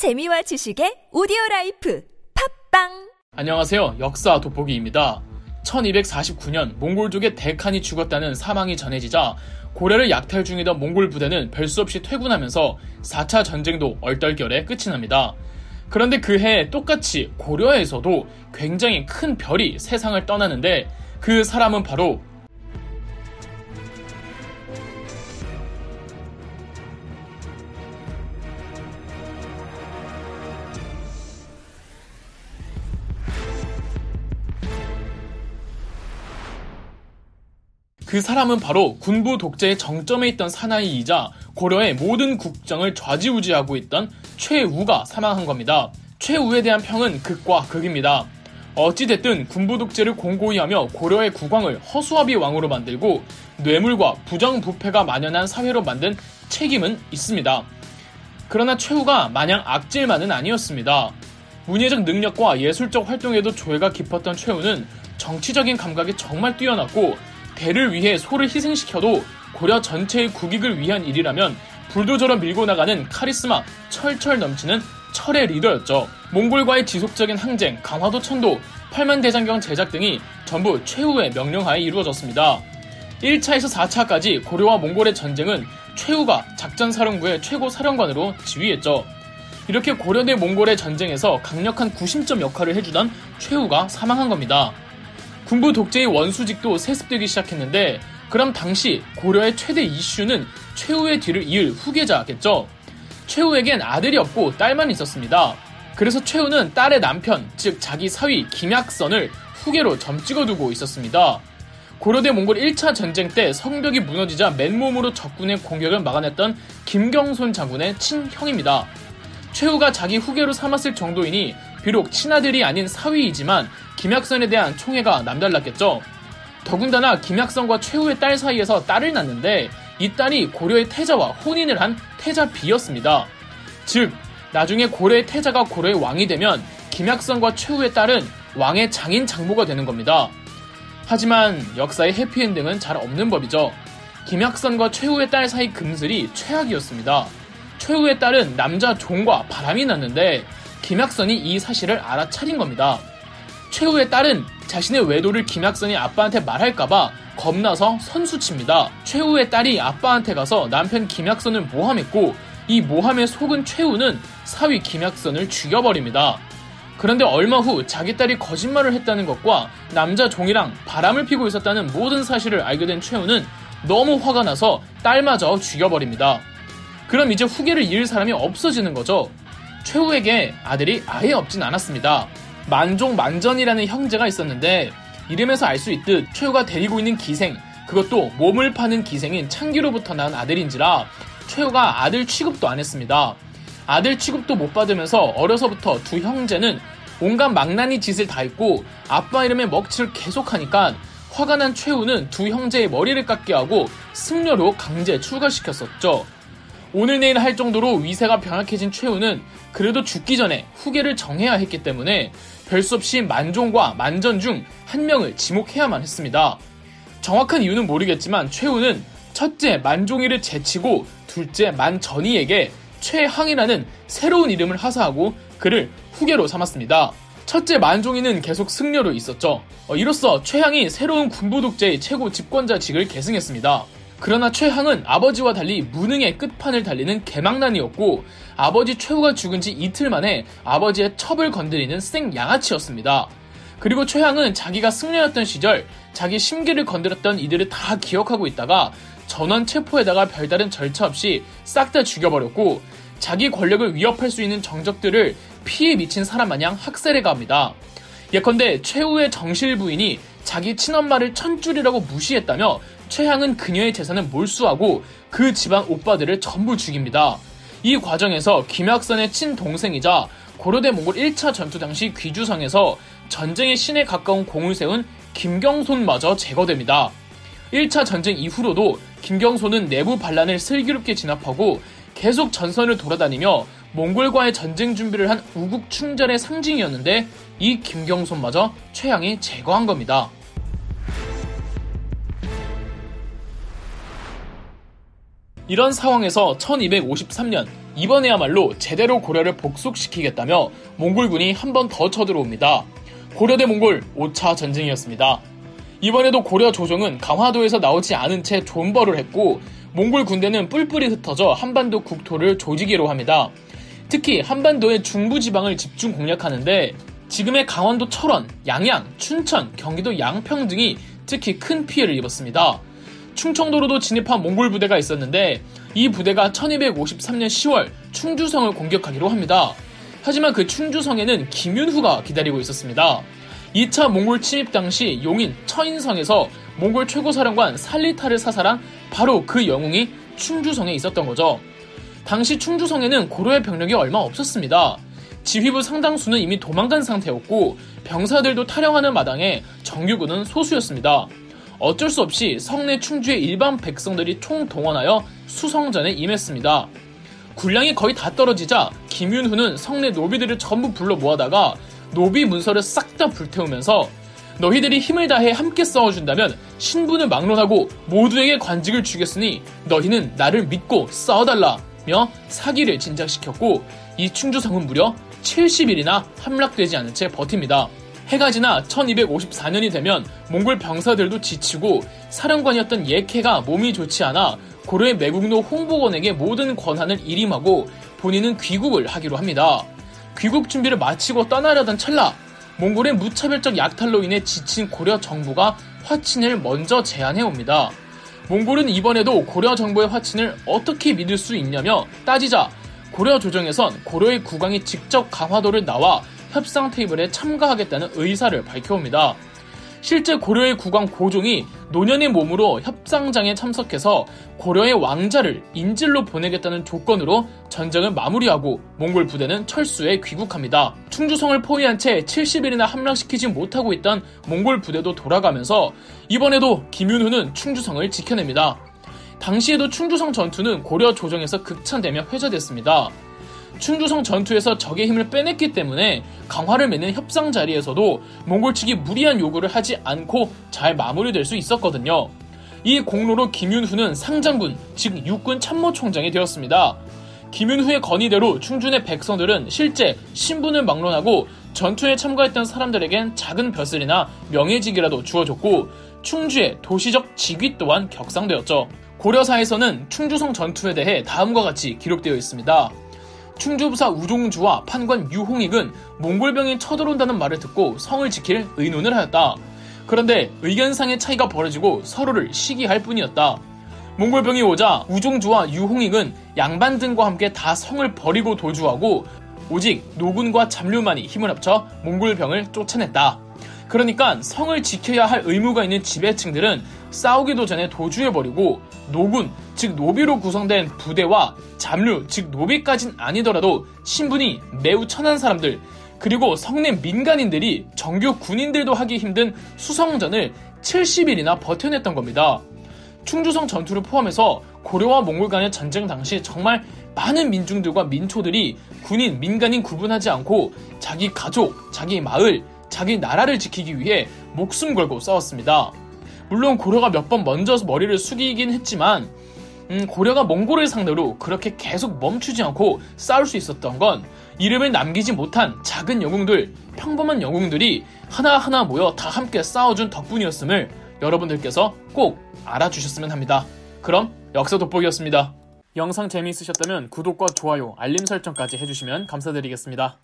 재미와 지식의 오디오 라이프 팟빵 안녕하세요. 역사 돋보기입니다. 1249년 몽골족의 대칸이 죽었다는 사망이 전해지자 고려를 약탈 중이던 몽골 부대는 별수 없이 퇴군하면서 4차 전쟁도 얼떨결에 끝이 납니다. 그런데 그해 똑같이 고려에서도 굉장히 큰 별이 세상을 떠나는데 그 사람은 바로 그 사람은 바로 군부 독재의 정점에 있던 사나이이자 고려의 모든 국정을 좌지우지하고 있던 최우가 사망한 겁니다. 최우에 대한 평은 극과 극입니다. 어찌됐든 군부 독재를 공고히 하며 고려의 국왕을 허수아비 왕으로 만들고 뇌물과 부정부패가 만연한 사회로 만든 책임은 있습니다. 그러나 최우가 마냥 악질만은 아니었습니다. 문예적 능력과 예술적 활동에도 조예가 깊었던 최우는 정치적인 감각이 정말 뛰어났고 대를 위해 소를 희생시켜도 고려 전체의 국익을 위한 일이라면 불도저로 밀고 나가는 카리스마 철철 넘치는 철의 리더였죠. 몽골과의 지속적인 항쟁, 강화도 천도, 팔만 대장경 제작 등이 전부 최후의 명령하에 이루어졌습니다. 1차에서 4차까지 고려와 몽골의 전쟁은 최후가 작전사령부의 최고 사령관으로 지휘했죠. 이렇게 고려 대 몽골의 전쟁에서 강력한 구심점 역할을 해주던 최후가 사망한 겁니다. 군부 독재의 원수직도 세습되기 시작했는데 그럼 당시 고려의 최대 이슈는 최후의 뒤를 이을 후계자겠죠. 최후에겐 아들이 없고 딸만 있었습니다. 그래서 최후는 딸의 남편, 즉 자기 사위 김약선을 후계로 점 찍어 두고 있었습니다. 고려대 몽골 1차 전쟁 때 성벽이 무너지자 맨몸으로 적군의 공격을 막아냈던 김경손 장군의 친형입니다. 최후가 자기 후계로 삼았을 정도이니 비록 친아들이 아닌 사위이지만 김약선에 대한 총애가 남달랐겠죠. 더군다나 김약선과 최후의 딸 사이에서 딸을 낳는데 이 딸이 고려의 태자와 혼인을 한 태자비였습니다. 즉 나중에 고려의 태자가 고려의 왕이 되면 김약선과 최후의 딸은 왕의 장인 장모가 되는 겁니다. 하지만 역사의 해피엔딩은 잘 없는 법이죠. 김약선과 최후의 딸 사이 금슬이 최악이었습니다. 최후의 딸은 남자 종과 바람이 났는데 김학선이 이 사실을 알아차린 겁니다. 최후의 딸은 자신의 외도를 김학선이 아빠한테 말할까봐 겁나서 선수칩니다. 최후의 딸이 아빠한테 가서 남편 김학선을 모함했고 이 모함에 속은 최후는 사위 김학선을 죽여버립니다. 그런데 얼마 후 자기 딸이 거짓말을 했다는 것과 남자 종이랑 바람을 피고 있었다는 모든 사실을 알게 된 최후는 너무 화가 나서 딸마저 죽여버립니다. 그럼 이제 후계를 이을 사람이 없어지는 거죠. 최후에게 아들이 아예 없진 않았습니다. 만종 만전이라는 형제가 있었는데 이름에서 알 수 있듯 최후가 데리고 있는 기생 그것도 몸을 파는 기생인 창기로부터 낳은 아들인지라 최후가 아들 취급도 안 했습니다. 아들 취급도 못 받으면서 어려서부터 두 형제는 온갖 망나니 짓을 다 했고 아빠 이름에 먹칠을 계속하니까 화가 난 최후는 두 형제의 머리를 깎게 하고 승려로 강제 출가시켰었죠. 오늘 내일 할 정도로 위세가 병약해진 최후는 그래도 죽기 전에 후계를 정해야 했기 때문에 별 수 없이 만종과 만전 중 한 명을 지목해야만 했습니다. 정확한 이유는 모르겠지만 최후는 첫째 만종이를 제치고 둘째 만전이에게 최항이라는 새로운 이름을 하사하고 그를 후계로 삼았습니다. 첫째 만종이는 계속 승려로 있었죠. 어, 이로써 최항이 새로운 군부 독재의 최고 집권자직을 계승했습니다. 그러나 최항은 아버지와 달리 무능의 끝판을 달리는 개망난이었고 아버지 최후가 죽은 지 이틀 만에 아버지의 첩을 건드리는 생 양아치였습니다. 그리고 최항은 자기가 승려였던 시절 자기 심기를 건드렸던 이들을 다 기억하고 있다가 전원 체포에다가 별다른 절차 없이 싹 다 죽여버렸고 자기 권력을 위협할 수 있는 정적들을 피해 미친 사람 마냥 학살해 갑니다. 예컨대 최후의 정실 부인이 자기 친엄마를 천줄이라고 무시했다며 최향은 그녀의 재산을 몰수하고 그 집안 오빠들을 전부 죽입니다. 이 과정에서 김학선의 친동생이자 고려대 몽골 1차 전투 당시 귀주성에서 전쟁의 신에 가까운 공을 세운 김경손마저 제거됩니다. 1차 전쟁 이후로도 김경손은 내부 반란을 슬기롭게 진압하고 계속 전선을 돌아다니며 몽골과의 전쟁 준비를 한 우국 충전의 상징이었는데 이 김경손마저 최양이 제거한 겁니다. 이런 상황에서 1253년 이번에야말로 제대로 고려를 복속시키겠다며 몽골군이 한 번 더 쳐들어옵니다. 고려 대 몽골 5차 전쟁이었습니다. 이번에도 고려 조정은 강화도에서 나오지 않은 채 존버를 했고 몽골 군대는 뿔뿔이 흩어져 한반도 국토를 조지기로 합니다. 특히 한반도의 중부 지방을 집중 공략하는데 지금의 강원도 철원, 양양, 춘천, 경기도 양평 등이 특히 큰 피해를 입었습니다. 충청도로도 진입한 몽골 부대가 있었는데 이 부대가 1253년 10월 충주성을 공격하기로 합니다. 하지만 그 충주성에는 김윤후가 기다리고 있었습니다. 2차 몽골 침입 당시 용인 처인성에서 몽골 최고사령관 살리타를 사살한 바로 그 영웅이 충주성에 있었던 거죠. 당시 충주성에는 고려의 병력이 얼마 없었습니다. 지휘부 상당수는 이미 도망간 상태였고 병사들도 탈영하는 마당에 정규군은 소수였습니다. 어쩔 수 없이 성내 충주의 일반 백성들이 총동원하여 수성전에 임했습니다. 군량이 거의 다 떨어지자 김윤후는 성내 노비들을 전부 불러 모아다가 노비 문서를 싹 다 불태우면서 너희들이 힘을 다해 함께 싸워준다면 신분을 막론하고 모두에게 관직을 주겠으니 너희는 나를 믿고 싸워달라며 사기를 진작시켰고 이 충주성은 무려 70일이나 함락되지 않은 채 버팁니다. 해가 지나 1254년이 되면 몽골 병사들도 지치고 사령관이었던 예케가 몸이 좋지 않아 고려의 매국노 홍보원에게 모든 권한을 일임하고 본인은 귀국을 하기로 합니다. 귀국 준비를 마치고 떠나려던 찰나 몽골의 무차별적 약탈로 인해 지친 고려 정부가 화친을 먼저 제안해 옵니다. 몽골은 이번에도 고려 정부의 화친을 어떻게 믿을 수 있냐며 따지자 고려 조정에선 고려의 국왕이 직접 강화도를 나와 협상 테이블에 참가하겠다는 의사를 밝혀옵니다. 실제 고려의 국왕 고종이 노년의 몸으로 협상장에 참석해서 고려의 왕자를 인질로 보내겠다는 조건으로 전쟁을 마무리하고 몽골 부대는 철수에 귀국합니다. 충주성을 포위한 채 70일이나 함락시키지 못하고 있던 몽골 부대도 돌아가면서 이번에도 김윤후는 충주성을 지켜냅니다. 당시에도 충주성 전투는 고려 조정에서 극찬되며 회자됐습니다. 충주성 전투에서 적의 힘을 빼냈기 때문에 강화를 맺는 협상 자리에서도 몽골 측이 무리한 요구를 하지 않고 잘 마무리될 수 있었거든요. 이 공로로 김윤후는 상장군, 즉 육군 참모총장이 되었습니다. 김윤후의 건의대로 충준의 백성들은 실제 신분을 막론하고 전투에 참가했던 사람들에겐 작은 벼슬이나 명예직이라도 주어졌고 충주의 도시적 직위 또한 격상되었죠. 고려사에서는 충주성 전투에 대해 다음과 같이 기록되어 있습니다. 충주부사 우종주와 판관 유홍익은 몽골병이 쳐들어온다는 말을 듣고 성을 지킬 의논을 하였다. 그런데 의견상의 차이가 벌어지고 서로를 시기할 뿐이었다. 몽골병이 오자 우종주와 유홍익은 양반 등과 함께 다 성을 버리고 도주하고 오직 노군과 잠류만이 힘을 합쳐 몽골병을 쫓아냈다. 그러니까 성을 지켜야 할 의무가 있는 지배층들은 싸우기도 전에 도주해버리고 노군, 즉 노비로 구성된 부대와 잠류, 즉 노비까진 아니더라도 신분이 매우 천한 사람들, 그리고 성내 민간인들이 정규 군인들도 하기 힘든 수성전을 70일이나 버텨냈던 겁니다. 충주성 전투를 포함해서 고려와 몽골 간의 전쟁 당시 정말 많은 민중들과 민초들이 군인, 민간인 구분하지 않고 자기 가족, 자기 마을, 자기 나라를 지키기 위해 목숨 걸고 싸웠습니다. 물론 고려가 몇 번 먼저 머리를 숙이긴 했지만 음, 고려가 몽골을 상대로 그렇게 계속 멈추지 않고 싸울 수 있었던 건 이름을 남기지 못한 작은 영웅들, 평범한 영웅들이 하나하나 모여 다 함께 싸워준 덕분이었음을 여러분들께서 꼭 알아주셨으면 합니다. 그럼 역사 돋보기였습니다. 영상 재미있으셨다면 구독과 좋아요, 알림 설정까지 해주시면 감사드리겠습니다.